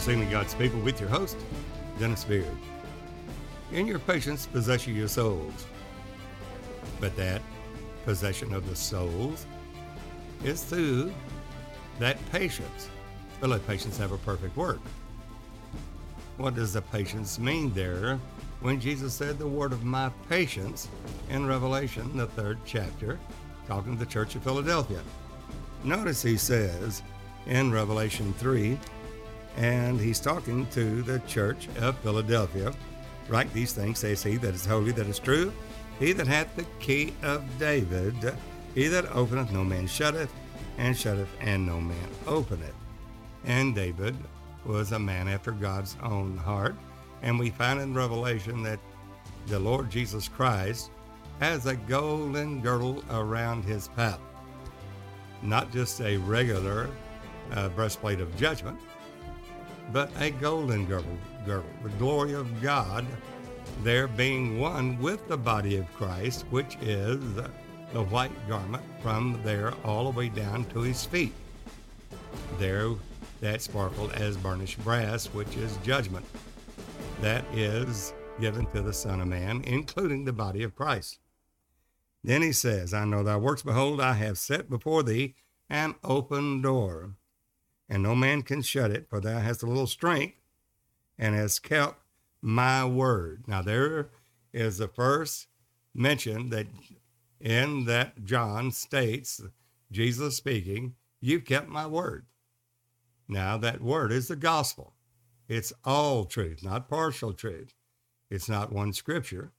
Sealing God's People with your host, Dennis Beard. In your patience, possess your souls. But that possession of the souls is through that patience. But let patience have a perfect work. What does the patience mean there when Jesus said the word of my patience in Revelation, the third chapter, talking to the church of Philadelphia? Notice he says in Revelation 3, and he's talking to the church of Philadelphia. Write these things, says he that is holy, that is true, he that hath the key of David, he that openeth, no man shutteth, and shutteth, and no man openeth. And David was a man after God's own heart. And we find in Revelation that the Lord Jesus Christ has a golden girdle around his path. Not just a regular uh, breastplate of judgment, but a golden girdle, girdle, the glory of God there being one with the body of Christ, which is the white garment from there all the way down to his feet. There that sparkled as burnished brass, which is judgment. That is given to the Son of Man, including the body of Christ. Then he says, I know thy works, behold, I have set before thee an open door, and no man can shut it, for thou hast a little strength, and hast kept my word. Now, there is the first mention that in that John states, Jesus speaking, You've kept my word. Now, that word is the gospel. It's all truth, not partial truth. It's not one scripture.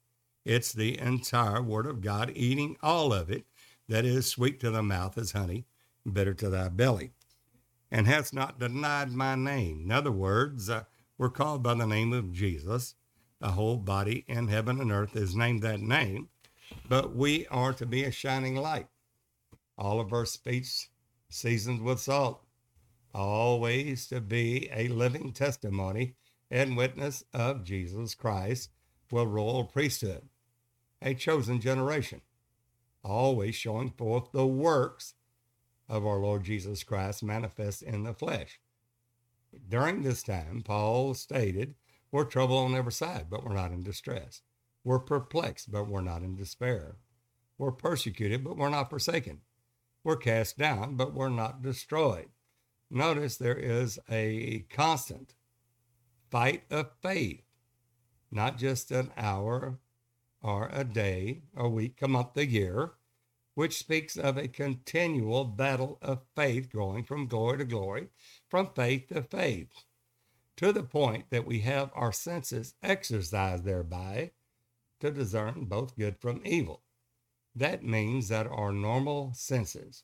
It's the entire word of God, eating all of it that is sweet to the mouth as honey, bitter to thy belly, and hast not denied my name. In other words, uh, we're called by the name of Jesus. The whole body in heaven and earth is named that name, but we are to be a shining light. All of our speech seasoned with salt, always to be a living testimony and witness of Jesus Christ, will royal priesthood, a chosen generation, always showing forth the works of our Lord Jesus Christ manifest in the flesh. During this time, Paul stated, We're troubled on every side, but we're not in distress. We're perplexed, but we're not in despair. We're persecuted, but we're not forsaken. We're cast down, but we're not destroyed. Notice there is a constant fight of faith, not just an hour or a day, a week, a month, a year, which speaks of a continual battle of faith growing from glory to glory, from faith to faith, to the point that we have our senses exercised thereby to discern both good from evil. That means that our normal senses,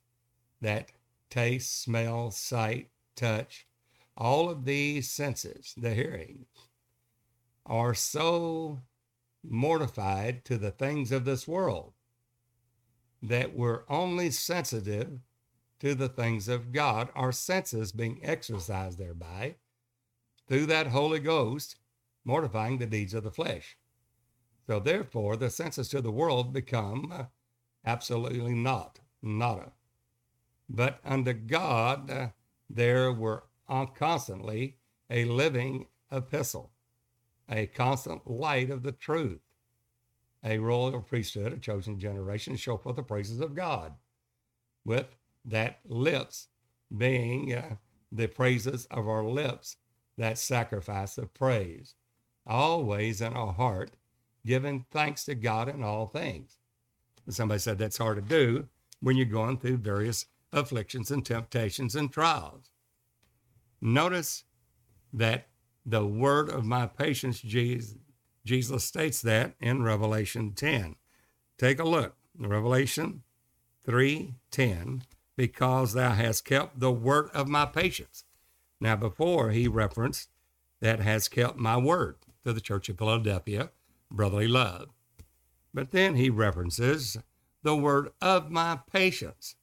that taste, smell, sight, touch, all of these senses, the hearing, are so mortified to the things of this world that we're only sensitive to the things of God, our senses being exercised thereby through that Holy Ghost, mortifying the deeds of the flesh. So therefore, the senses to the world become absolutely not, nada. But unto God, uh, there were constantly a living epistle, a constant light of the truth, a royal priesthood, a chosen generation, show forth the praises of God, with that lips being uh, the praises of our lips, that sacrifice of praise, always in our heart, giving thanks to God in all things. Somebody said that's hard to do when you're going through various afflictions and temptations and trials. Notice that the word of my patience, Jesus, Jesus states that in Revelation 10. Take a look. Revelation 3:10 because thou hast kept the word of my patience. Now before he referenced that has kept my word to the church of Philadelphia, brotherly love. But then he references the word of my patience.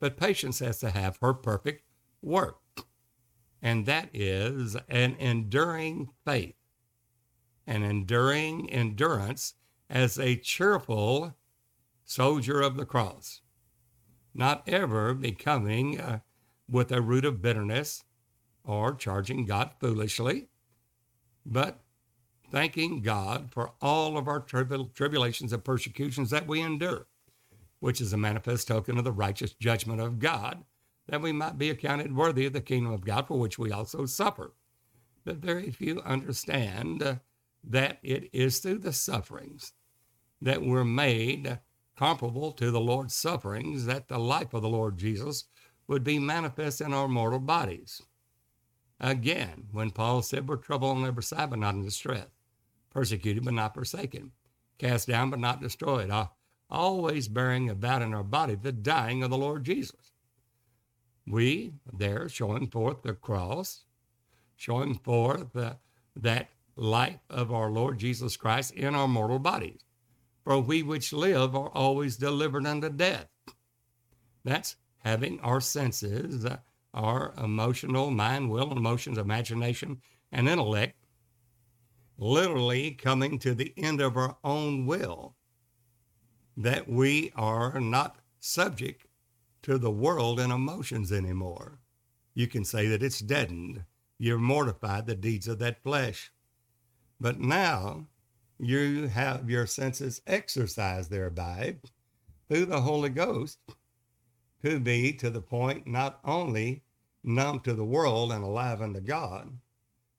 But patience has to have her perfect work. And that is an enduring faith and enduring endurance as a cheerful soldier of the cross, not ever becoming uh, with a root of bitterness or charging God foolishly, but thanking God for all of our tribul- tribulations and persecutions that we endure, which is a manifest token of the righteous judgment of God, that we might be accounted worthy of the kingdom of God, for which we also suffer. But very few understand uh, that it is through the sufferings that we're made comparable to the Lord's sufferings, that the life of the Lord Jesus would be manifest in our mortal bodies. Again, when Paul said we're troubled on every side but not in distress, persecuted but not forsaken, cast down but not destroyed, uh, always bearing about in our body the dying of the Lord Jesus. We there showing forth the cross, showing forth the, that life of our Lord Jesus Christ in our mortal bodies. For we which live are always delivered unto death. That's having our senses, uh, our emotional, mind, will, emotions, imagination, and intellect literally coming to the end of our own will, that we are not subject to the world and emotions anymore. You can say that it's deadened. You're mortified the deeds of that flesh. But now you have your senses exercised thereby through the Holy Ghost to be to the point not only numb to the world and alive unto God,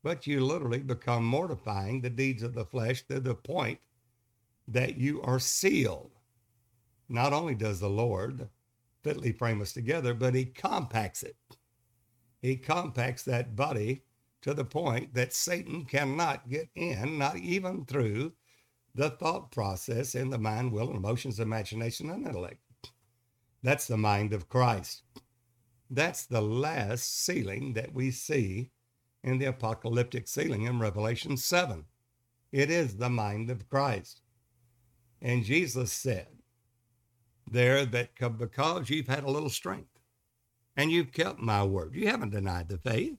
but you literally become mortifying the deeds of the flesh to the point that you are sealed. Not only does the Lord fitly frame us together, but He compacts it. He compacts that body to the point that Satan cannot get in, not even through the thought process in the mind, will, emotions, imagination, and intellect. That's the mind of Christ. That's the last sealing that we see in the apocalyptic sealing in Revelation 7. It is the mind of Christ. And Jesus said there that because you've had a little strength and you've kept my word, you haven't denied the faith,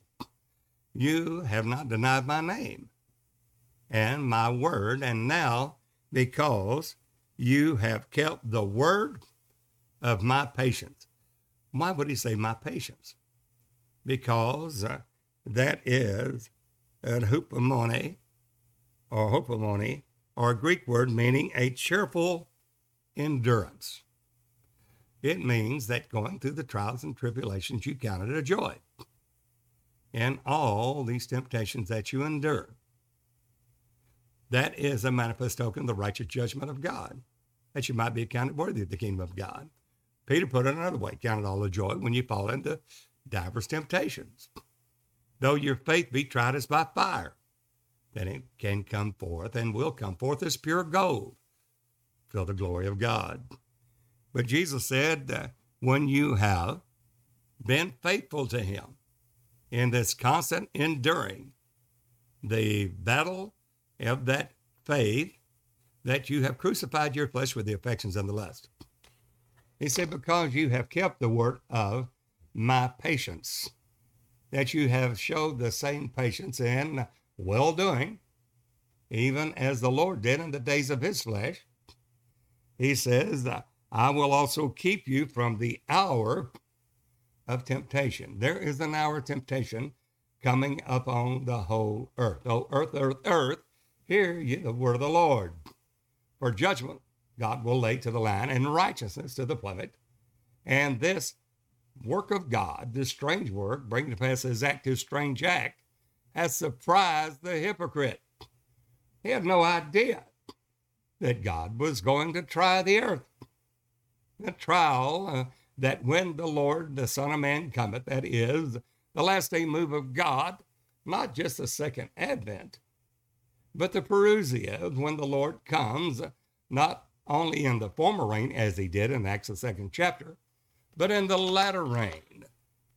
you have not denied my name and my word. And now, because you have kept the word of my patience. Why would he say my patience? Because uh, that is an hupomone or hupomone or a Greek word meaning a cheerful endurance. It means that going through the trials and tribulations you count it a joy. And all these temptations that you endure. That is a manifest token of the righteous judgment of God, that you might be accounted worthy of the kingdom of God. Peter put it another way count it all a joy when you fall into divers temptations though your faith be tried as by fire, then it can come forth and will come forth as pure gold, fill the glory of God. But Jesus said, uh, when you have been faithful to Him in this constant enduring the battle of that faith, that you have crucified your flesh with the affections and the lust. He said, because you have kept the word of my patience that you have showed the same patience and well doing, even as the Lord did in the days of his flesh. He says, I will also keep you from the hour of temptation. There is an hour of temptation coming upon the whole earth. Oh, earth, earth, earth, hear ye the word of the Lord. For judgment God will lay to the land and righteousness to the plummet. And this work of God, this strange work, bringing to pass his act, his strange act, has surprised the hypocrite. He had no idea that God was going to try the earth. The trial uh, that when the Lord, the Son of Man, cometh, that is, the last day move of God, not just the second advent, but the parousia when the Lord comes, not only in the former rain, as he did in Acts the second chapter, but in the latter rain,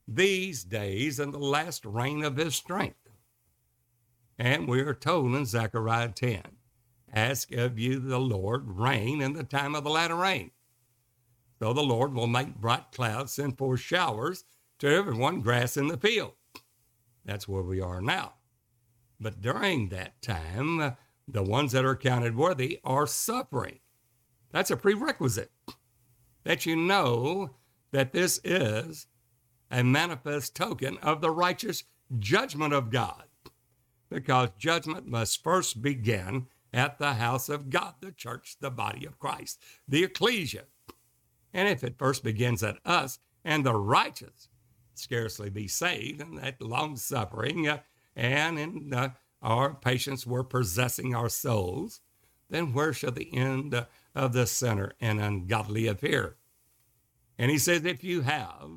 these days in the last reign of his strength. And we are told in Zechariah 10 Ask of you the Lord rain in the time of the latter rain. So the Lord will make bright clouds, send forth showers to everyone grass in the field. That's where we are now. But during that time, the ones that are counted worthy are suffering. That's a prerequisite that you know that this is a manifest token of the righteous judgment of God, because judgment must first begin at the house of God, the church, the body of Christ, the ecclesia. And if it first begins at us and the righteous scarcely be saved, and that long suffering uh, and in uh, our patience were possessing our souls, then where shall the end uh, of the sinner and ungodly appear? And he says, if you have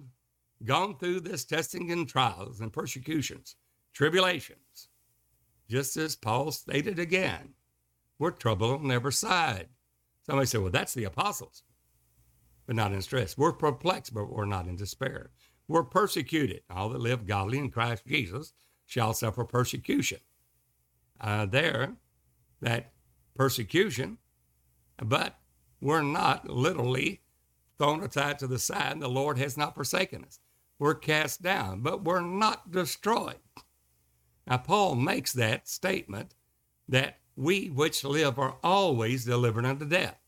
gone through this testing and trials and persecutions, tribulations, just as Paul stated again, we're troubled on every side. Somebody said, well, that's the apostles, but not in stress. We're perplexed, but we're not in despair. We're persecuted. All that live godly in Christ Jesus shall suffer persecution. Uh, there, that persecution, but we're not literally thrown aside to the side. The Lord has not forsaken us. We're cast down, but we're not destroyed. Now, Paul makes that statement that we which live are always delivered unto death.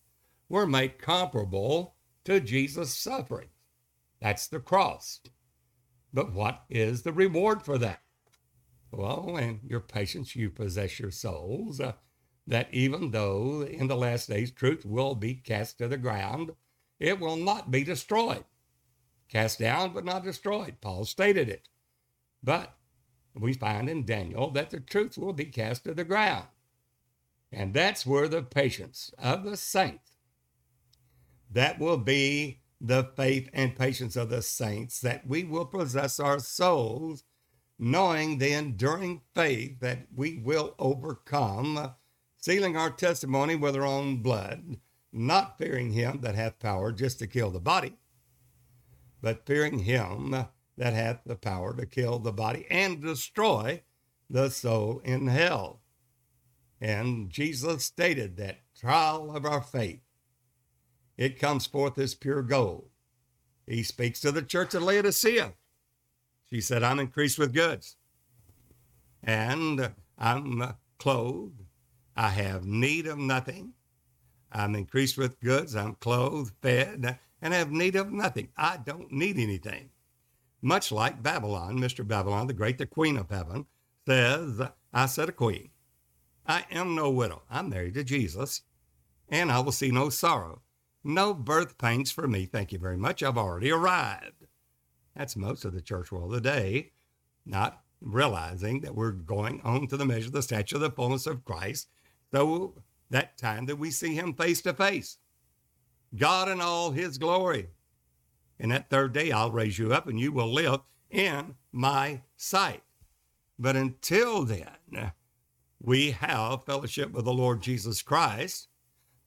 We're made comparable to Jesus' suffering. That's the cross. But what is the reward for that? Well, in your patience, you possess your souls. Uh, that even though in the last days truth will be cast to the ground, it will not be destroyed. Cast down, but not destroyed. Paul stated it. But we find in Daniel that the truth will be cast to the ground. And that's where the patience of the saints, that will be the faith and patience of the saints, that we will possess our souls, knowing the enduring faith that we will overcome, sealing our testimony with our own blood, not fearing him that hath power just to kill the body, but fearing him that hath the power to kill the body and destroy the soul in hell. And Jesus stated that trial of our faith, it comes forth as pure gold. He speaks to the church of Laodicea. She said, I'm increased with goods, and I'm clothed. I have need of nothing. I'm increased with goods. I'm clothed, fed, and have need of nothing. I don't need anything. Much like Babylon, Mr. Babylon, the great, the queen of heaven, says, I said a queen. I am no widow. I'm married to Jesus, and I will see no sorrow. No birth pains for me. Thank you very much. I've already arrived. That's most of the church world today, not realizing that we're going on to the measure of the stature of the fullness of Christ. So that time that we see him face to face, God in all his glory. And that third day, I'll raise you up and you will live in my sight. But until then, we have fellowship with the Lord Jesus Christ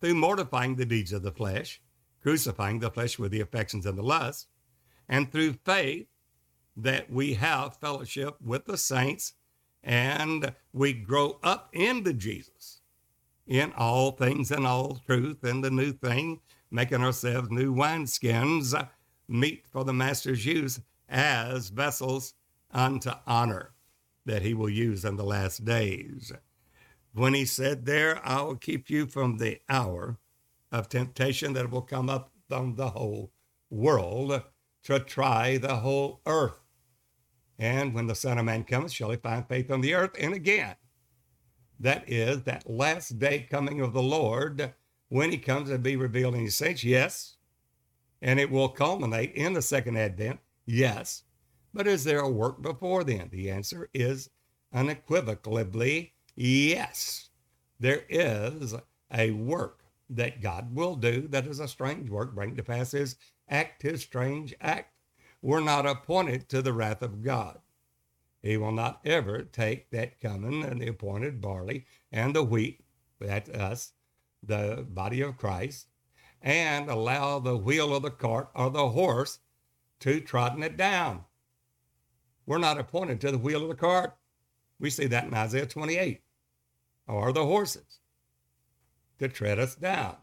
through mortifying the deeds of the flesh, crucifying the flesh with the affections and the lusts, and through faith that we have fellowship with the saints and we grow up into Jesus in all things and all truth and the new thing, making ourselves new wineskins, meet for the master's use as vessels unto honor that he will use in the last days. When he said, There I will keep you from the hour of temptation that will come up on the whole world to try the whole earth. And when the Son of Man cometh, shall he find faith on the earth? And again, that is that last day coming of the Lord when he comes and be revealed in his saints, yes. And it will culminate in the second advent, yes. But is there a work before then? The answer is unequivocally yes. There is a work that God will do that is a strange work, bring to pass his act, his strange act. We're not appointed to the wrath of God. He will not ever take that coming and the appointed barley and the wheat, that's us, the body of Christ, and allow the wheel of the cart or the horse to trodden it down. We're not appointed to the wheel of the cart. We see that in Isaiah 28, or the horses to tread us down.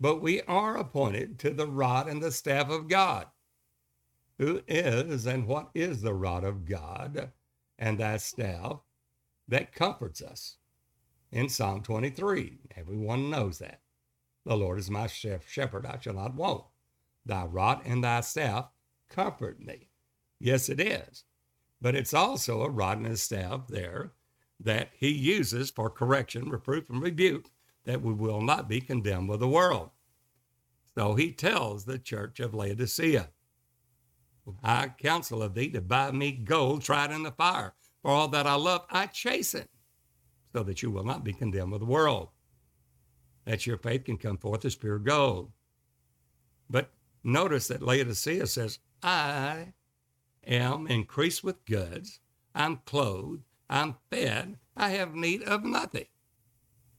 But we are appointed to the rod and the staff of God. Who is and what is the rod of God and that staff that comforts us? In Psalm 23, everyone knows that. The Lord is my shepherd, I shall not want. Thy rod and thy staff comfort me. Yes, it is. but it's also a rod and a staff there that he uses for correction, reproof, and rebuke, that we will not be condemned with the world. So he tells the church of Laodicea, I counsel of thee to buy me gold tried in the fire. For all that I love, I chasten, so that you will not be condemned with the world. That your faith can come forth as pure gold. But notice that Laodicea says, I am increased with goods, I'm clothed, I'm fed, I have need of nothing.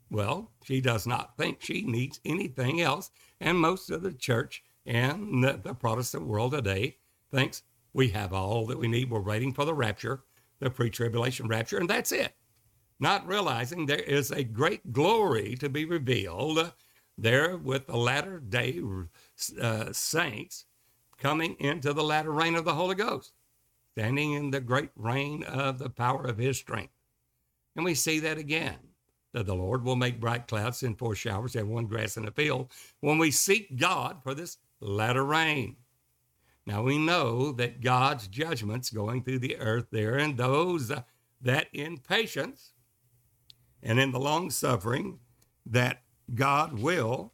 Well, she does not think she needs anything else. And most of the church and the, the Protestant world today thinks we have all that we need. We're waiting for the rapture, the pre tribulation rapture, and that's it. Not realizing there is a great glory to be revealed there with the latter day uh, saints coming into the latter reign of the Holy Ghost, standing in the great rain of the power of his strength. And we see that again that the Lord will make bright clouds, and forth showers, and one grass in the field when we seek God for this latter rain. Now we know that God's judgments going through the earth there, and those that in patience and in the long suffering, that God will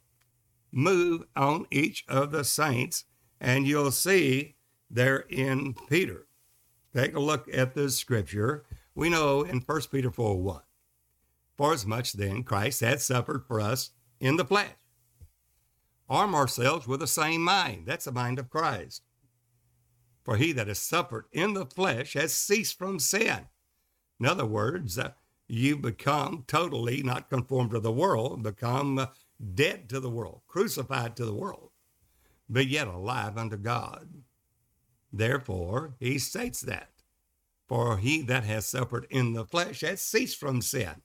move on each of the saints. And you'll see there in Peter. Take a look at this scripture. We know in 1 Peter 4 1 for as much then Christ had suffered for us in the flesh. Arm ourselves with the same mind. That's the mind of Christ. For he that has suffered in the flesh has ceased from sin. In other words, uh, you become totally not conformed to the world, become uh, dead to the world, crucified to the world, but yet alive unto God. Therefore, he states that. For he that has suffered in the flesh has ceased from sin.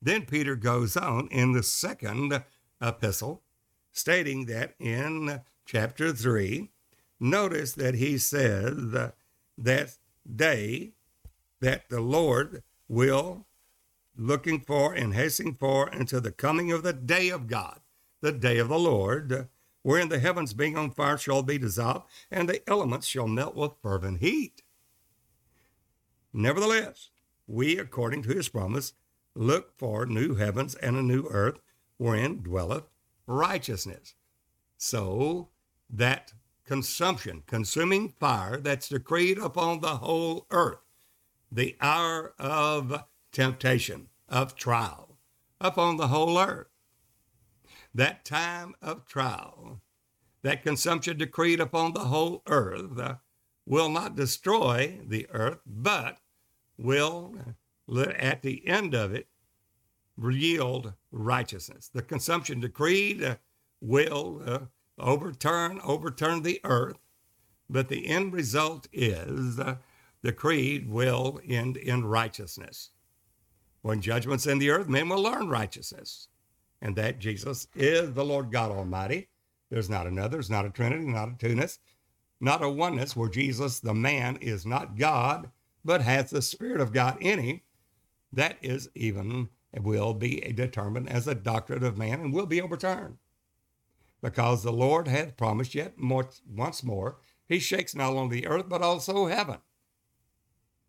Then Peter goes on in the second epistle, stating that in chapter 3, notice that he says that day that the Lord will looking for and hastening for until the coming of the day of God, the day of the Lord, wherein the heavens being on fire shall be dissolved, and the elements shall melt with fervent heat. Nevertheless, we, according to his promise, look for new heavens and a new earth wherein dwelleth righteousness. So that consumption, consuming fire that's decreed upon the whole earth, the hour of temptation, of trial, upon the whole earth. That time of trial, that consumption decreed upon the whole earth, uh, will not destroy the earth, but will at the end of it, yield righteousness. The consumption decreed uh, will uh, overturn overturn the earth, but the end result is uh, the creed will end in righteousness. When judgment's in the earth, men will learn righteousness, and that Jesus is the Lord God Almighty. There's not another, there's not a Trinity, not a two-ness, not a oneness where Jesus, the man, is not God, but has the Spirit of God in him that is even will be determined as a doctrine of man and will be overturned. Because the Lord hath promised yet more, once more, he shakes not only the earth, but also heaven.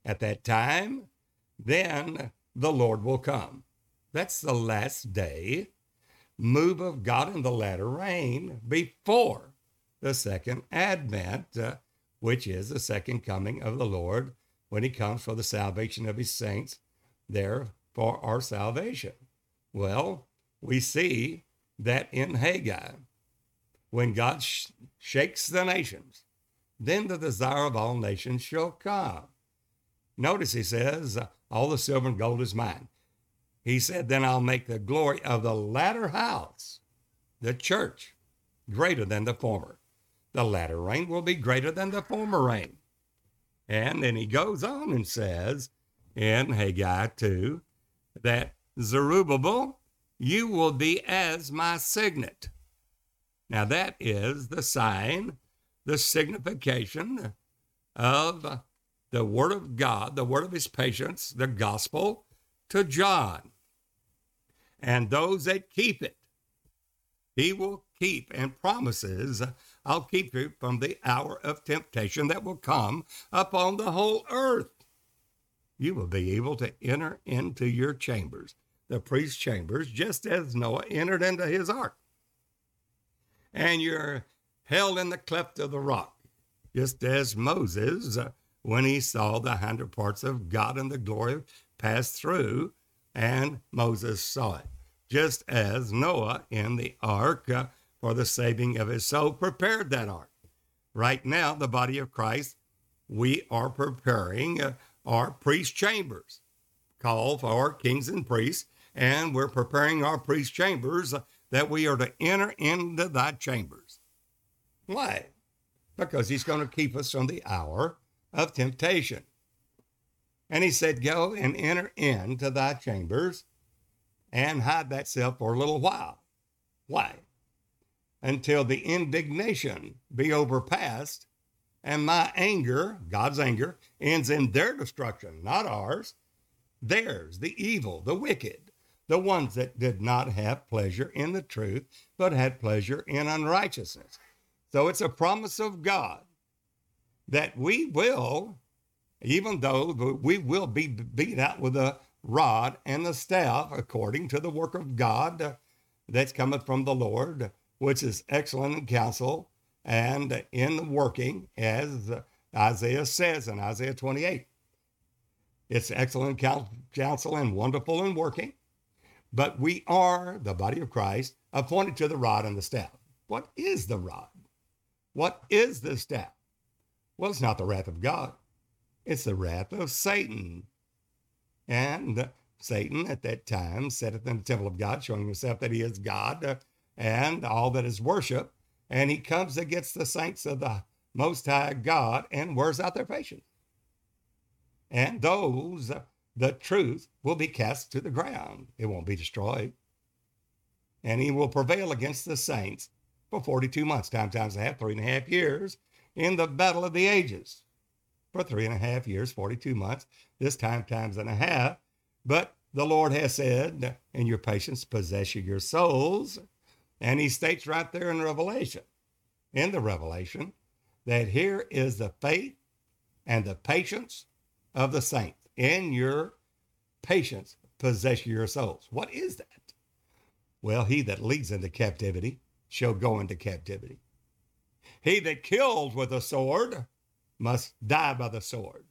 At that time, then the Lord will come. That's the last day move of God in the latter rain before the second advent, uh, which is the second coming of the Lord when he comes for the salvation of his saints there for our salvation? Well, we see that in Haggai, when God sh- shakes the nations, then the desire of all nations shall come. Notice he says, All the silver and gold is mine. He said, Then I'll make the glory of the latter house, the church, greater than the former. The latter rain will be greater than the former rain. And then he goes on and says, in Haggai 2 that Zerubbabel, you will be as my signet. Now, that is the sign, the signification of the Word of God, the Word of His patience, the gospel to John. And those that keep it, He will keep and promises, I'll keep you from the hour of temptation that will come upon the whole earth. you will be able to enter into your chambers, the priest's chambers, just as Noah entered into his ark. And you're held in the cleft of the rock, just as Moses, uh, when he saw the hundred parts of God and the glory pass through, and Moses saw it, just as Noah in the ark uh, for the saving of his soul prepared that ark. Right now, the body of Christ, we are preparing uh, our priest chambers, called for our kings and priests, and we're preparing our priest chambers uh, that we are to enter into thy chambers. Why? Because he's going to keep us from the hour of temptation. And he said, Go and enter into thy chambers and hide thyself for a little while. Why? Until the indignation be overpassed and my anger, God's anger, ends in their destruction, not ours. Theirs, the evil, the wicked, the ones that did not have pleasure in the truth, but had pleasure in unrighteousness. So it's a promise of God that we will, even though we will be beat out with a rod and the staff, according to the work of God uh, that's cometh from the Lord, which is excellent in counsel and in the working, as Isaiah says in Isaiah 28. It's excellent counsel and wonderful in working, but we are, the body of Christ, appointed to the rod and the staff. What is the rod? What is the staff? Well, it's not the wrath of God, it's the wrath of Satan. And uh, Satan at that time sitteth in the temple of God, showing himself that he is God uh, and all that is worship. And he comes against the saints of the Most High God and wears out their patience. And those, uh, the truth, will be cast to the ground. It won't be destroyed. And he will prevail against the saints for 42 months, time times a half, three and a half years, in the battle of the ages. For three and a half years, 42 months, this time times and a half. But the Lord has said, in your patience possess you your souls. And he states right there in Revelation, in the Revelation, that here is the faith and the patience of the saints. In your patience possess your souls. What is that? Well, he that leads into captivity shall go into captivity. He that kills with a sword must die by the sword.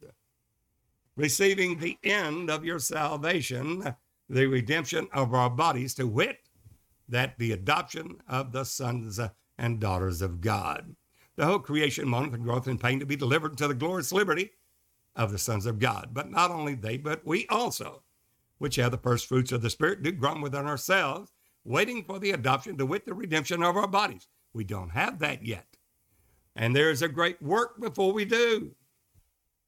Receiving the end of your salvation, the redemption of our bodies, to wit, that the adoption of the sons and daughters of God. The whole creation moaneth and growth in pain to be delivered to the glorious liberty of the sons of God. But not only they, but we also, which have the first fruits of the Spirit, do groan within ourselves, waiting for the adoption to wit the redemption of our bodies. We don't have that yet. And there's a great work before we do.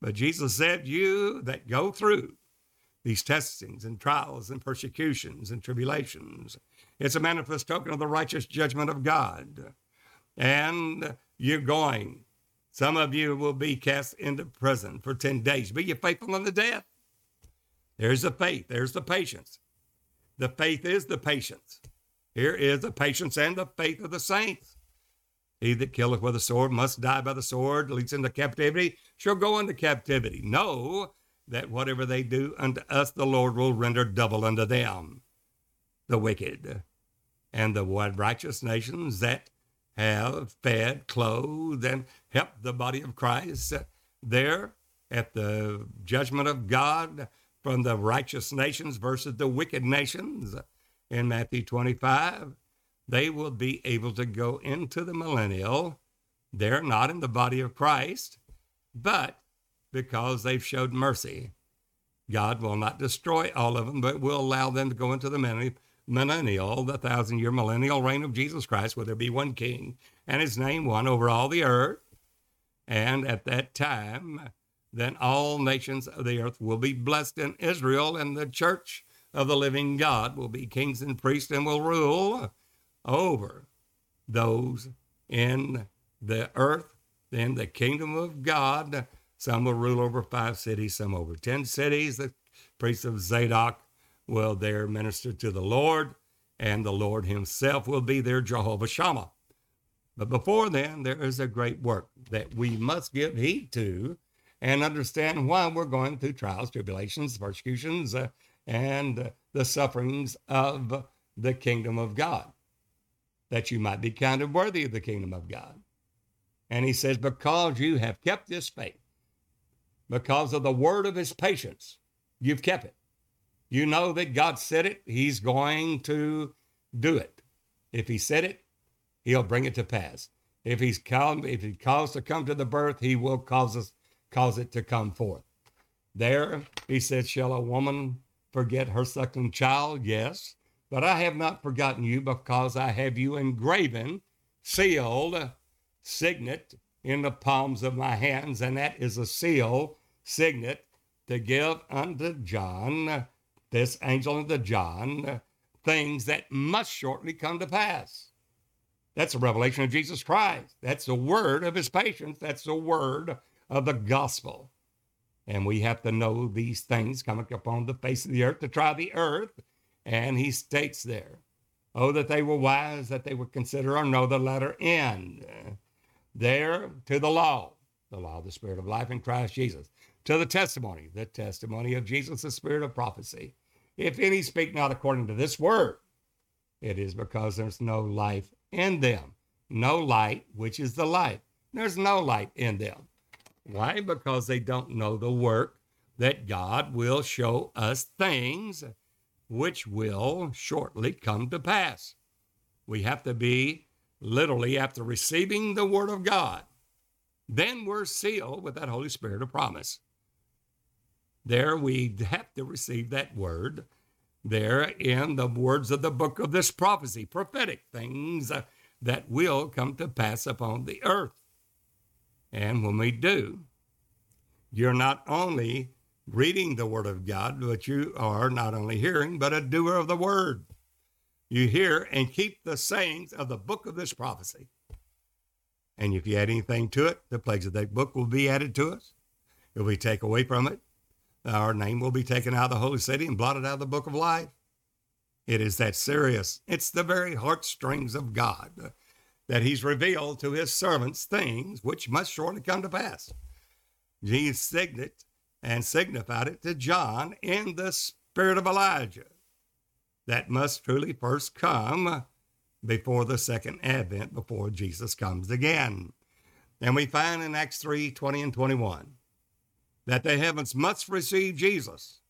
But Jesus said, You that go through these testings and trials and persecutions and tribulations, it's a manifest token of the righteous judgment of God. And you're going. Some of you will be cast into prison for 10 days. Be you faithful unto death. There's the faith, there's the patience. The faith is the patience. Here is the patience and the faith of the saints. He that killeth with a sword must die by the sword, leads into captivity, shall go into captivity. Know that whatever they do unto us, the Lord will render double unto them, the wicked, and the righteous nations that have fed, clothed, and helped the body of Christ there at the judgment of God from the righteous nations versus the wicked nations in Matthew 25, they will be able to go into the millennial. They're not in the body of Christ, but because they've showed mercy, God will not destroy all of them, but will allow them to go into the millennial, the thousand year millennial reign of Jesus Christ, where there'll be one king and his name one over all the earth. And at that time, then all nations of the earth will be blessed in Israel, and the church of the living God will be kings and priests and will rule over those in the earth, in the kingdom of God. Some will rule over five cities, some over 10 cities. The priests of Zadok will there minister to the Lord, and the Lord himself will be their Jehovah Shammah. But before then, there is a great work that we must give heed to and understand why we're going through trials, tribulations, persecutions, uh, and uh, the sufferings of the kingdom of God, that you might be counted worthy of the kingdom of God. And he says, Because you have kept this faith, because of the word of his patience, you've kept it. You know that God said it, he's going to do it. If he said it, he'll bring it to pass. If he's called, if he calls to come to the birth, he will cause us cause it to come forth. There, he said, Shall a woman forget her suckling child? Yes. But I have not forgotten you because I have you engraven, sealed, signet in the palms of my hands, and that is a seal, signet, to give unto John, this angel unto John, things that must shortly come to pass. That's a revelation of Jesus Christ. That's the word of his patience. That's the word of the gospel. And we have to know these things coming upon the face of the earth to try the earth. And he states there, Oh, that they were wise, that they would consider or know the letter end. Uh, there to the law, the law of the Spirit of life in Christ Jesus. To the testimony, the testimony of Jesus, the Spirit of prophecy. If any speak not according to this word, it is because there's no life in them. No light, which is the light. There's no light in them. Why? Because they don't know the work that God will show us things which will shortly come to pass. We have to be literally after receiving the Word of God, then we're sealed with that Holy Spirit of promise. There we have to receive that Word there in the words of the book of this prophecy, prophetic things uh, that will come to pass upon the earth. And when we do, you're not only reading the Word of God, but you are not only hearing, but a doer of the Word. You hear and keep the sayings of the book of this prophecy. And if you add anything to it, the plagues of that book will be added to us. It will be taken away from it. Our name will be taken out of the holy city and blotted out of the book of life. It is that serious. It's the very heartstrings of God that he's revealed to his servants things which must shortly come to pass. He signified and signified it to John in the spirit of Elijah that must truly first come before the second advent, before Jesus comes again. And we find in Acts 3 20 and 21 that the heavens must receive Jesus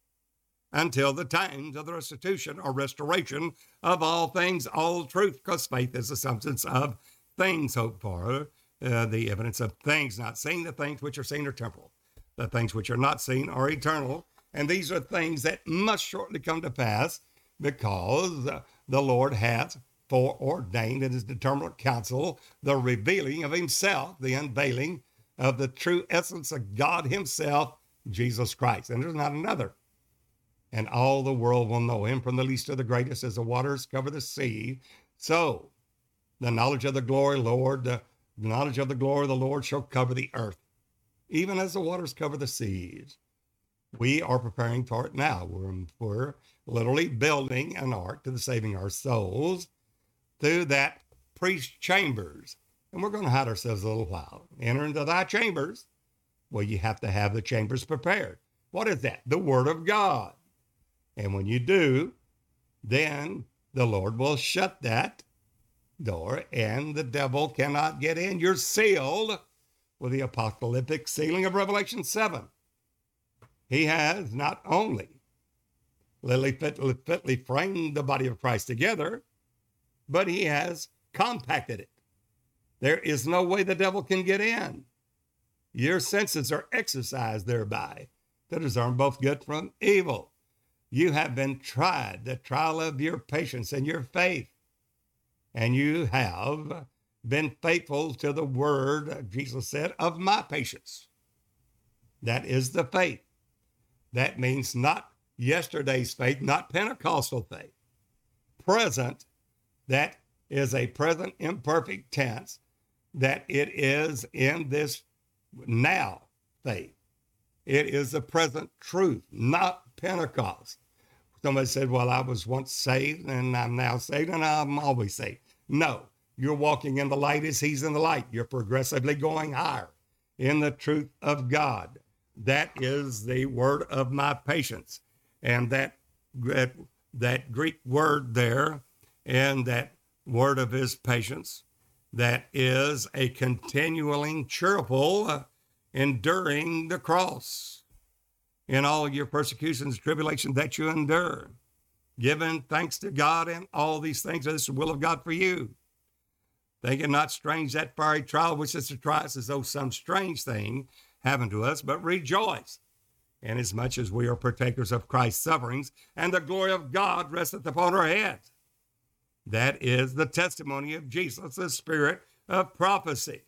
until the times of the restitution or restoration of all things, all truth, because faith is the substance of things hoped for, uh, the evidence of things not seen, the things which are seen are temporal, the things which are not seen are eternal. And these are things that must shortly come to pass because the Lord hath foreordained in his determinate counsel the revealing of himself, the unveiling of the true essence of God himself, Jesus Christ. And there's not another and all the world will know him from the least to the greatest as the waters cover the sea. So the knowledge of the glory, Lord, the knowledge of the glory of the Lord shall cover the earth, even as the waters cover the seas. We are preparing for it now. We're, we're literally building an ark to the saving our souls through that priest chambers. And we're going to hide ourselves a little while. Enter into thy chambers. Well, you have to have the chambers prepared. What is that? The Word of God. And when you do, then the Lord will shut that door and the devil cannot get in. You're sealed with the apocalyptic sealing of Revelation 7. He has not only literally fitly, fitly framed the body of Christ together, but he has compacted it. There is no way the devil can get in. Your senses are exercised thereby to discern both good from evil. You have been tried, the trial of your patience and your faith. And you have been faithful to the word, Jesus said, of my patience. That is the faith. That means not yesterday's faith, not Pentecostal faith. Present, that is a present imperfect tense, that it is in this now faith. It is the present truth, not Pentecost. Somebody said, Well, I was once saved and I'm now saved and I'm always saved. No, you're walking in the light as He's in the light. You're progressively going higher in the truth of God. That is the word of my patience. And that, that, that Greek word there and that word of his patience, that is a continuing, cheerful, uh, enduring the cross in all your persecutions, tribulations that you endure, giving thanks to God and all these things. This is the will of God for you. Think it not strange that fiery trial which is to try us as though some strange thing happened to us, but rejoice, inasmuch as we are partakers of Christ's sufferings, and the glory of God resteth upon our heads. That is the testimony of Jesus, the spirit of prophecy,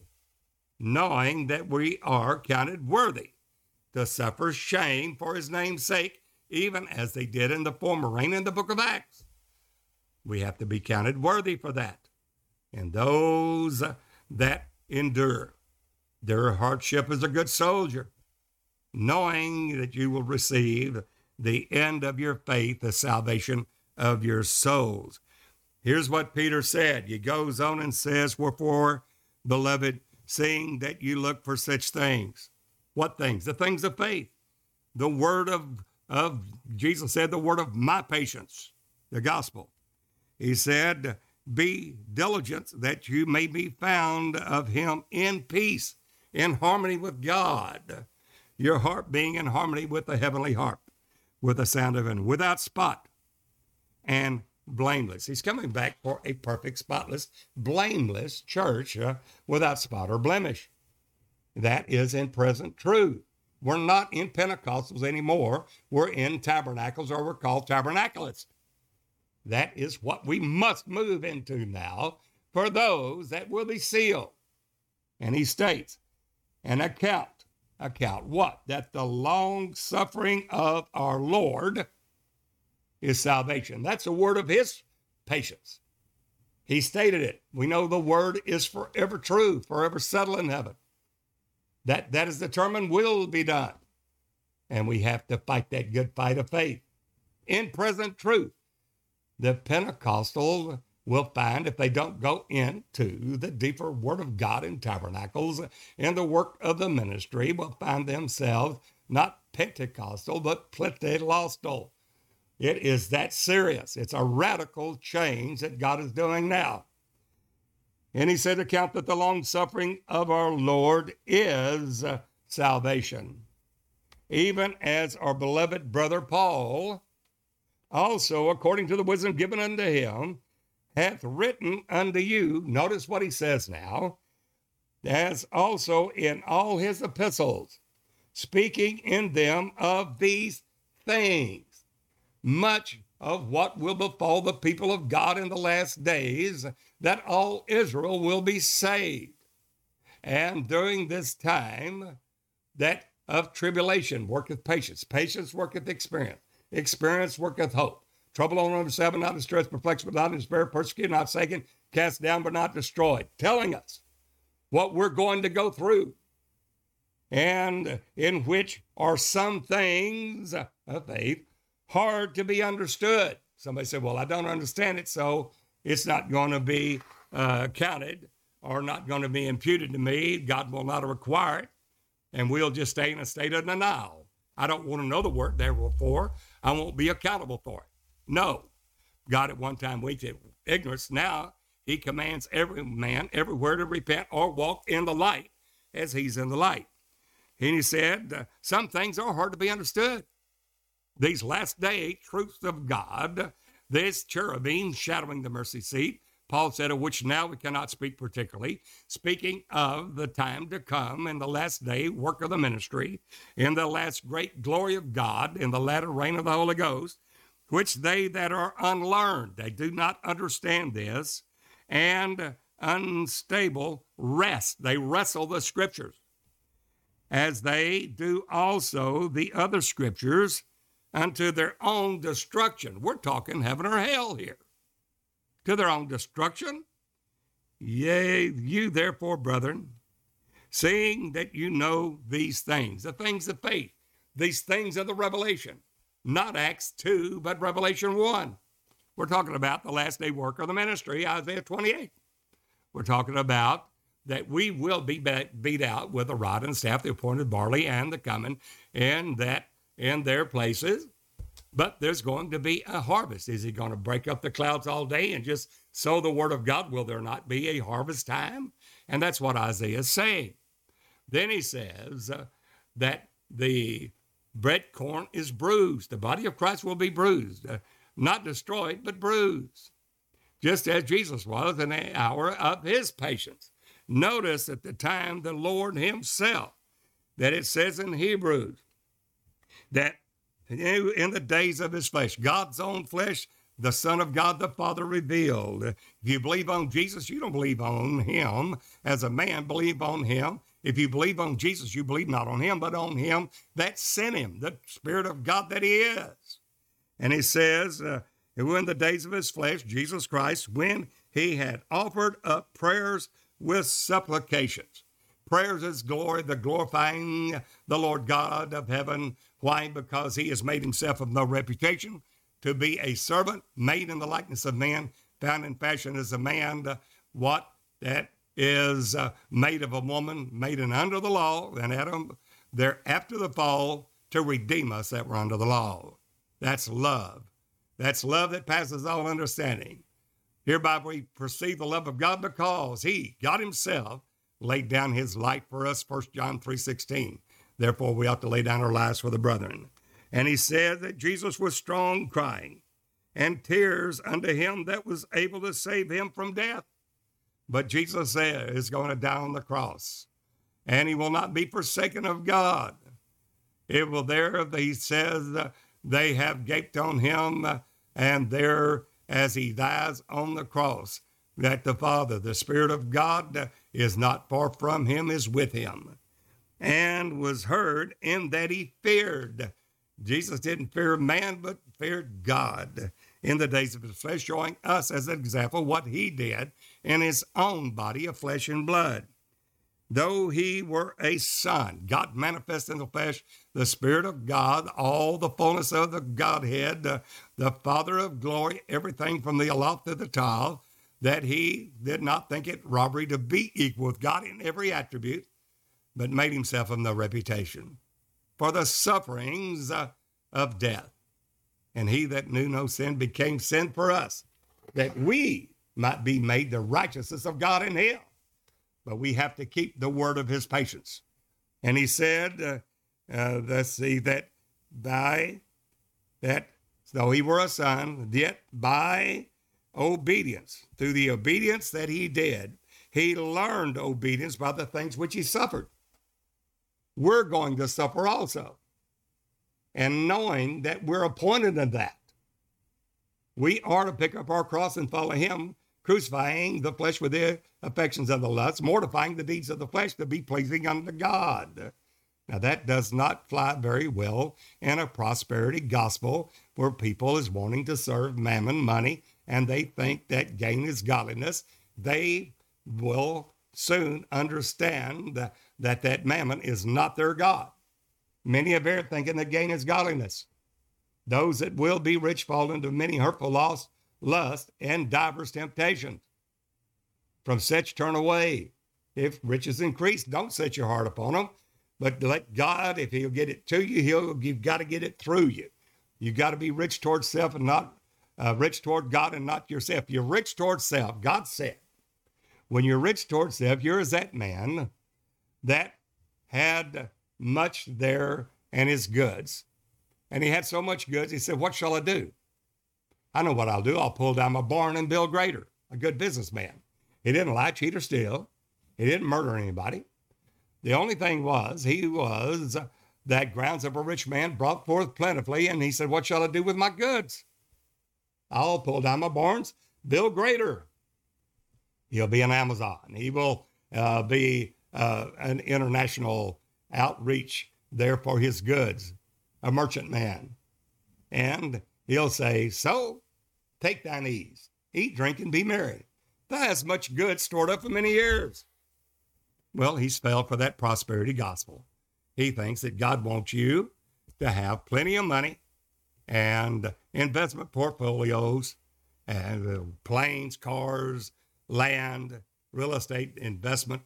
knowing that we are counted worthy to suffer shame for his name's sake, even as they did in the former rain in the book of Acts. We have to be counted worthy for that. And those that endure their hardship as a good soldier, knowing that you will receive the end of your faith, the salvation of your souls. Here's what Peter said. He goes on and says, Wherefore, beloved, seeing that you look for such things. What things? The things of faith. The word of, of Jesus said, the word of my patience, the gospel. He said, Be diligent that you may be found of him in peace, in harmony with God, your heart being in harmony with the heavenly harp, with the sound of heaven, without spot and blameless. He's coming back for a perfect, spotless, blameless church uh, without spot or blemish. That is in present truth. We're not in Pentecostals anymore. We're in tabernacles or we're called tabernacleists. That is what we must move into now for those that will be sealed. And he states, an account, account what? That the long suffering of our Lord is salvation. That's a word of his patience. He stated it. We know the word is forever true, forever settled in heaven. That that is determined will be done. And we have to fight that good fight of faith. In present truth, the Pentecostal will find if they don't go into the deeper word of God in tabernacles and the work of the ministry, will find themselves not Pentecostal, but Pentecostal. It is that serious. It's a radical change that God is doing now. And he said, Account that the long suffering of our Lord is salvation. Even as our beloved brother Paul, also according to the wisdom given unto him, hath written unto you. Notice what he says now, as also in all his epistles, speaking in them of these things. Much of what will befall the people of God in the last days, that all Israel will be saved. And during this time, that of tribulation worketh patience, patience worketh experience, experience worketh hope. Trouble on number seven, not distressed, perplexed, but not in despair, persecuted, not shaken, cast down, but not destroyed, telling us what we're going to go through, and in which are some things of faith hard to be understood. Somebody said, Well, I don't understand it, so it's not going to be uh, counted or not going to be imputed to me. God will not require it, and we'll just stay in a state of denial. I don't want to know the word therefore. I won't be accountable for it. No. God at one time waited ignorance. Now he commands every man everywhere to repent or walk in the light as he's in the light. And he said, uh, Some things are hard to be understood these last day truths of God, this cherubim shadowing the mercy seat, Paul said, of which now we cannot speak particularly, speaking of the time to come in the last day, work of the ministry, in the last great glory of God, in the latter rain of the Holy Ghost, which they that are unlearned, they do not understand this, and unstable rest. They wrestle the scriptures, as they do also the other scriptures unto their own destruction. We're talking heaven or hell here. To their own destruction. Yea, you therefore, brethren, seeing that you know these things, the things of faith, these things of the revelation, not Acts 2, but Revelation 1. We're talking about the last day work of the ministry, Isaiah 28. We're talking about that we will be beat out with a rod and staff, the appointed barley and the cummin, and that in their places. But there's going to be a harvest. Is he going to break up the clouds all day and just sow the word of God? Will there not be a harvest time? And that's what Isaiah is saying. Then he says uh, that the bread corn is bruised. The body of Christ will be bruised, uh, not destroyed, but bruised, just as Jesus was in the hour of his patience. Notice at the time the Lord himself, that it says in Hebrews, that in the days of his flesh, God's own flesh, the Son of God the Father revealed. If you believe on Jesus, you don't believe on him as a man, believe on him if you believe on Jesus, you believe not on him, but on him that sent him, the Spirit of God that he is. And he says, uh, in the days of his flesh, Jesus Christ, when he had offered up prayers with supplications. Prayers is glory, the glorifying the Lord God of heaven. Why? Because he has made himself of no reputation to be a servant made in the likeness of man, found in fashion as a man. Uh, what? That is uh, made of a woman made in under the law, and Adam there after the fall to redeem us that were under the law. That's love. That's love that passes all understanding. Hereby we perceive the love of God because he, God himself, laid down his life for us, 1 John 3.16. Therefore we ought to lay down our lives for the brethren. And he said that Jesus was strong crying and tears unto him that was able to save him from death. But Jesus said is going to die on the cross, and he will not be forsaken of God. It will there, he says, they have gaped on him, and there, as he dies on the cross, that the Father, the Spirit of God, is not far from him, is with him, and was heard in that he feared. Jesus didn't fear man, but feared God in the days of his flesh, showing us as an example what he did in his own body of flesh and blood. Though he were a son, God manifest in the flesh, the Spirit of God, all the fullness of the Godhead, the, the Father of glory, everything from the aloft to the tile, that he did not think it robbery to be equal with God in every attribute, but made himself of no reputation for the sufferings uh, of death. And he that knew no sin became sin for us, that we might be made the righteousness of God in him. But we have to keep the word of his patience. And he said, uh, uh, let's see, that by, that though he were a son, yet by obedience, through the obedience that he did, he learned obedience by the things which he suffered. We're going to suffer also. And knowing that we're appointed to that, we are to pick up our cross and follow him crucifying the flesh with the affections of the lusts, mortifying the deeds of the flesh to be pleasing unto God. Now, that does not fly very well in a prosperity gospel where people is wanting to serve mammon money and they think that gain is godliness. They will soon understand that that, mammon is not their God. Many of are thinking that gain is godliness. Those that will be rich fall into many hurtful loss lust, and divers temptations. From such turn away. If riches increase, don't set your heart upon them, but let God, if He'll get it to you, He'll you've got to get it through you. You've got to be rich toward self and not uh, rich toward God and not yourself. You're rich toward self. God said, when you're rich toward self, you're as that man that had much there and his goods. And he had so much goods, he said, What shall I do? I know what I'll do. I'll pull down my barn and build greater. A good businessman. He didn't lie, cheat, or steal. He didn't murder anybody. The only thing was, he was that grounds of a rich man brought forth plentifully, and he said, What shall I do with my goods? I'll pull down my barns, build greater. He'll be an Amazon. He will uh, be uh, an international outreach there for his goods, a merchant man. And he'll say, So Take thine ease, eat, drink, and be merry. Thou hast much good stored up for many years. Well, he's fell for that prosperity gospel. He thinks that God wants you to have plenty of money and investment portfolios and uh, planes, cars, land, real estate investment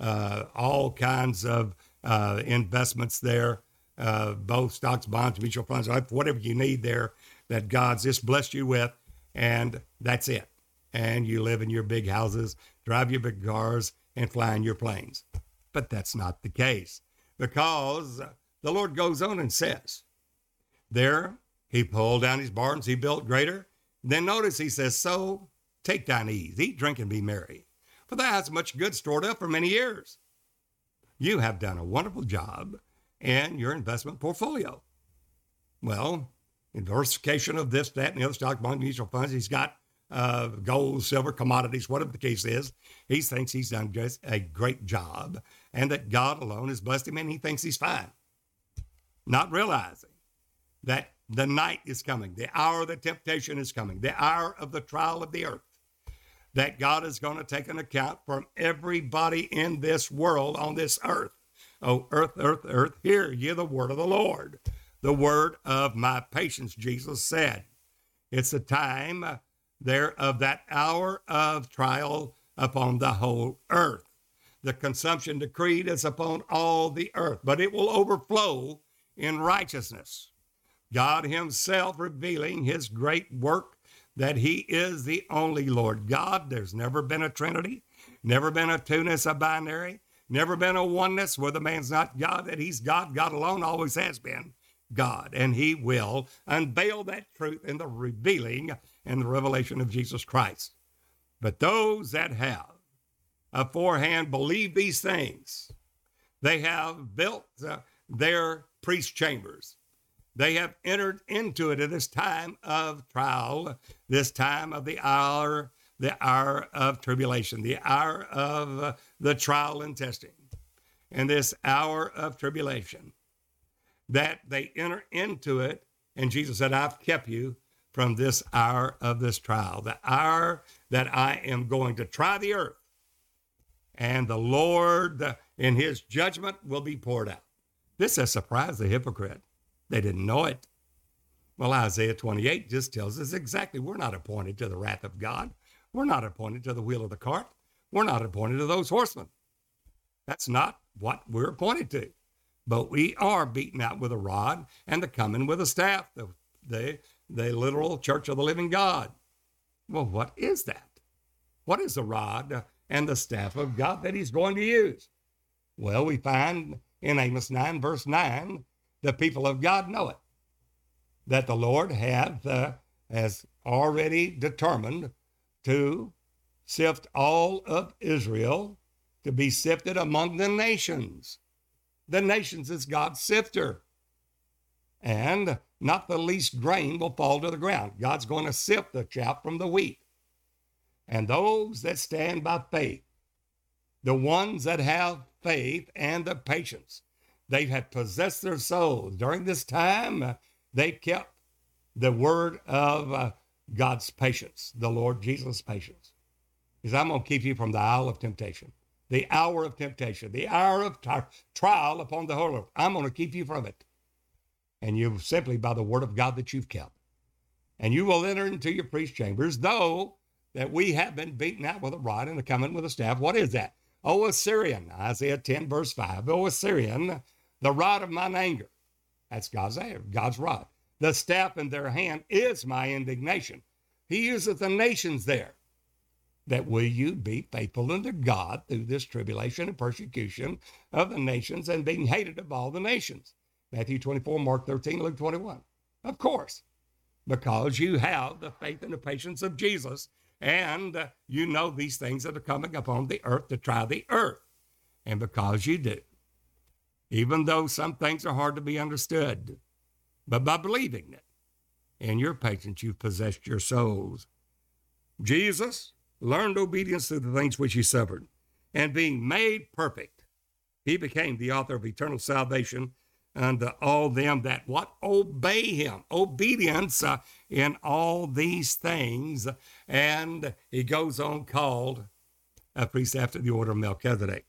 all kinds of uh, investments there, uh, both stocks, bonds, mutual funds, whatever you need there that God's just blessed you with, and that's it. And you live in your big houses, drive your big cars, and fly in your planes. But that's not the case because the Lord goes on and says, There he pulled down his barns, he built greater. Then notice he says, So take thine ease, eat, drink, and be merry, for thou hast much good stored up for many years. You have done a wonderful job in your investment portfolio. Well, diversification of this, that, and the other stock, bond, mutual funds. He's got uh, gold, silver, commodities, whatever the case is. He thinks he's done just a great job and that God alone has blessed him and he thinks he's fine. Not realizing that the night is coming, the hour of the temptation is coming, the hour of the trial of the earth, that God is going to take an account from everybody in this world on this earth. Oh, earth, earth, earth, hear ye the word of the Lord, the word of my patience, Jesus said. It's a time there of that hour of trial upon the whole earth. The consumption decreed is upon all the earth, but it will overflow in righteousness. God Himself revealing His great work that He is the only Lord God. There's never been a Trinity, never been a two-ness, a binary, never been a oneness where the man's not God, that He's God. God alone always has been God, and He will unveil that truth in the revealing and the revelation of Jesus Christ. But those that have aforehand believed these things, they have built uh, their priest chambers. They have entered into it at this time of trial, this time of the hour, the hour of tribulation, the hour of the trial and testing, and this hour of tribulation. That they enter into it, and Jesus said, I've kept you from this hour of this trial, the hour that I am going to try the earth. And the Lord, in his judgment, will be poured out. This has surprised the hypocrite. They didn't know it. Well, Isaiah 28 just tells us exactly we're not appointed to the wrath of God. We're not appointed to the wheel of the cart. We're not appointed to those horsemen. That's not what we're appointed to. But we are beaten out with a rod and the cummin with a staff. The, the the literal church of the living God. Well, what is that? What is the rod and the staff of God that he's going to use? Well, we find in Amos 9, verse 9, the people of God know it, that the Lord hath, uh, has already determined to sift all of Israel to be sifted among the nations. The nations is God's sifter. And not the least grain will fall to the ground. God's going to sift the chaff from the wheat. And those that stand by faith, the ones that have faith and the patience, they have possessed their souls. During this time, they kept the word of uh, God's patience, the Lord Jesus' patience. He I'm going to keep you from the hour of temptation, the hour of temptation, the hour of trial upon the whole earth. I'm going to keep you from it and you simply by the word of God that you've kept. And you will enter into your priest chambers, though that we have been beaten out with a rod and a cummin with a staff. What is that? O Assyrian, Isaiah 10, verse 5. O Assyrian, the rod of mine anger. That's God's God's rod. The staff in their hand is my indignation. He useth the nations there. That will you be faithful unto God through this tribulation and persecution of the nations and being hated of all the nations? Matthew 24, Mark 13, Luke 21. Of course, because you have the faith and the patience of Jesus, and uh, you know these things that are coming upon the earth to try the earth. And because you do, even though some things are hard to be understood, but by believing it in your patience, you've possessed your souls. Jesus learned obedience through the things which he suffered, and being made perfect, he became the author of eternal salvation unto all them that what? Obey him. Obedience uh, in all these things. And he goes on called a priest after the order of melchizedek.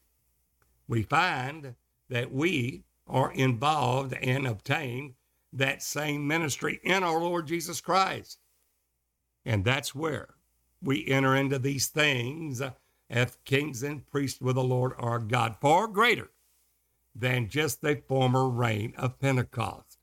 We find that we are involved and obtain that same ministry in our lord jesus christ and that's where we enter into these things as kings and priests with the Lord our God, far greater than just the former rain of Pentecost.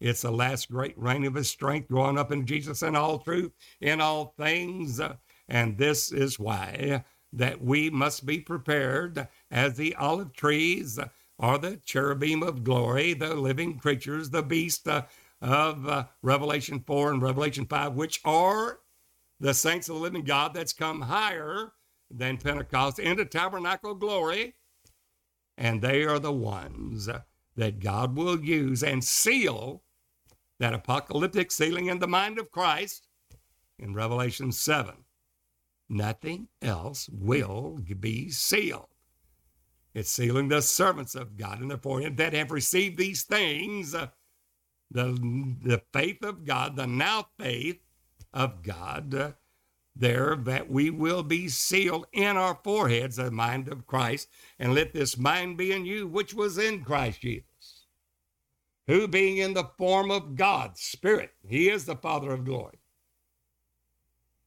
It's the last great reign of his strength, growing up in Jesus in all truth, in all things. And this is why that we must be prepared as the olive trees or the cherubim of glory, the living creatures, the beast uh, of uh, Revelation 4 and Revelation 5, which are the saints of the living God that's come higher than Pentecost into tabernacle glory. And they are the ones that God will use and seal that apocalyptic sealing in the mind of Christ in Revelation 7. Nothing else will be sealed. It's sealing the servants of God and therefore that have received these things, uh, the, the faith of God, the now faith of God, uh, there that we will be sealed in our foreheads, the mind of Christ, and let this mind be in you, which was in Christ Jesus, who being in the form of God, Spirit, He is the Father of glory.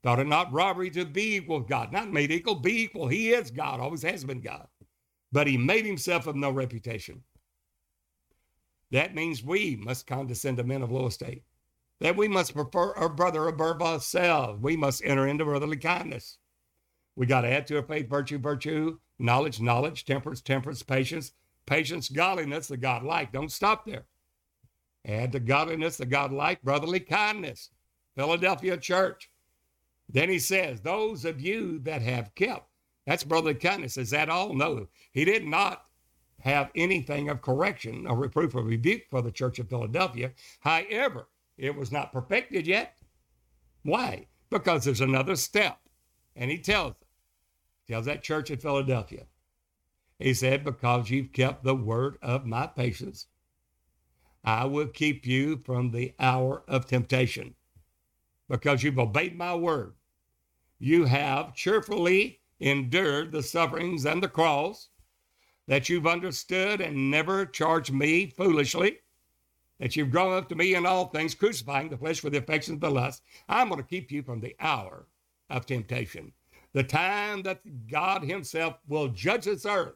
Thought it not robbery to be equal with God, not made equal, be equal. He is God, always has been God. But He made Himself of no reputation. That means we must condescend to men of low estate that we must prefer our brother above ourselves. We must enter into brotherly kindness. We got to add to our faith virtue, virtue, knowledge, knowledge, temperance, temperance, patience, patience, godliness, the godlike. Don't stop there. Add to godliness, the godlike, brotherly kindness. Philadelphia church. Then he says, Those of you that have kept, that's brotherly kindness. Is that all? No. He did not have anything of correction or reproof or rebuke for the church of Philadelphia. However, it was not perfected yet. Why? Because there's another step. And he tells tells that church in Philadelphia. He said, Because you've kept the word of my patience, I will keep you from the hour of temptation. Because you've obeyed my word, you have cheerfully endured the sufferings and the cross, that you've understood and never charged me foolishly that you've grown up to me in all things, crucifying the flesh for the affections of the lust. I'm going to keep you from the hour of temptation, the time that God Himself will judge this earth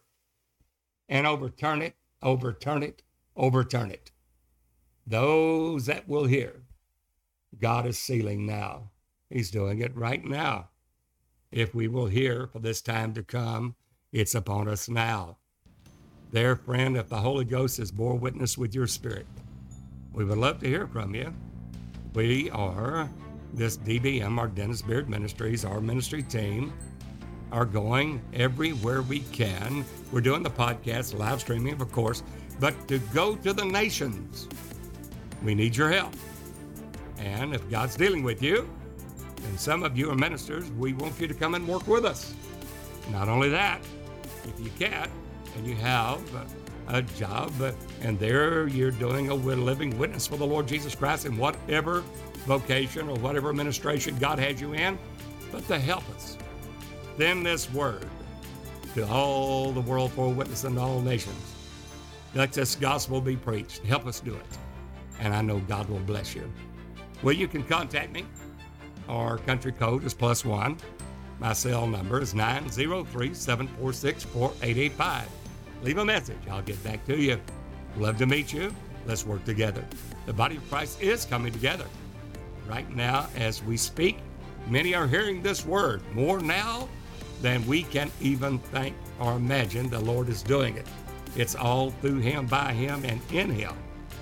and overturn it, overturn it, overturn it. Those that will hear, God is sealing now. He's doing it right now. If we will hear for this time to come, it's upon us now. There, friend, if the Holy Ghost has bore witness with your spirit, we would love to hear from you. We are this DBM, our Dennis Beard Ministries, our ministry team, are going everywhere we can. We're doing the podcast, live streaming, of course, but to go to the nations, we need your help. And if God's dealing with you, and some of you are ministers, we want you to come and work with us. Not only that, if you can, and you have a job, and there you're doing a living witness for the Lord Jesus Christ in whatever vocation or whatever administration God has you in, but to help us. Then this word to all the world for a witness in all nations. Let this gospel be preached. Help us do it. And I know God will bless you. Well, you can contact me. Our country code is plus one. My cell number is 903 746 4885 leave a message. I'll get back to you. Love to meet you. Let's work together. The body of Christ is coming together. Right now, as we speak, many are hearing this word more now than we can even think or imagine the Lord is doing it. It's all through Him, by Him, and in Him.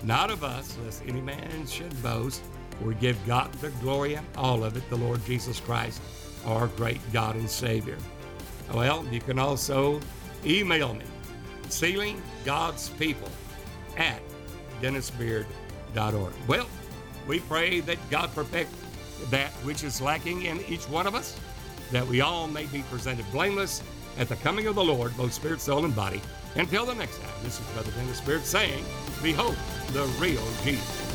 Not of us, lest any man should boast. We give God the glory and all of it, the Lord Jesus Christ, our great God and Savior. Well, you can also email me sealing God's people at dennisbeard.org. Well, we pray that God perfect that which is lacking in each one of us, that we all may be presented blameless at the coming of the Lord, both spirit, soul, and body. Until the next time, this is Brother Dennis Beard saying, Behold the real Jesus.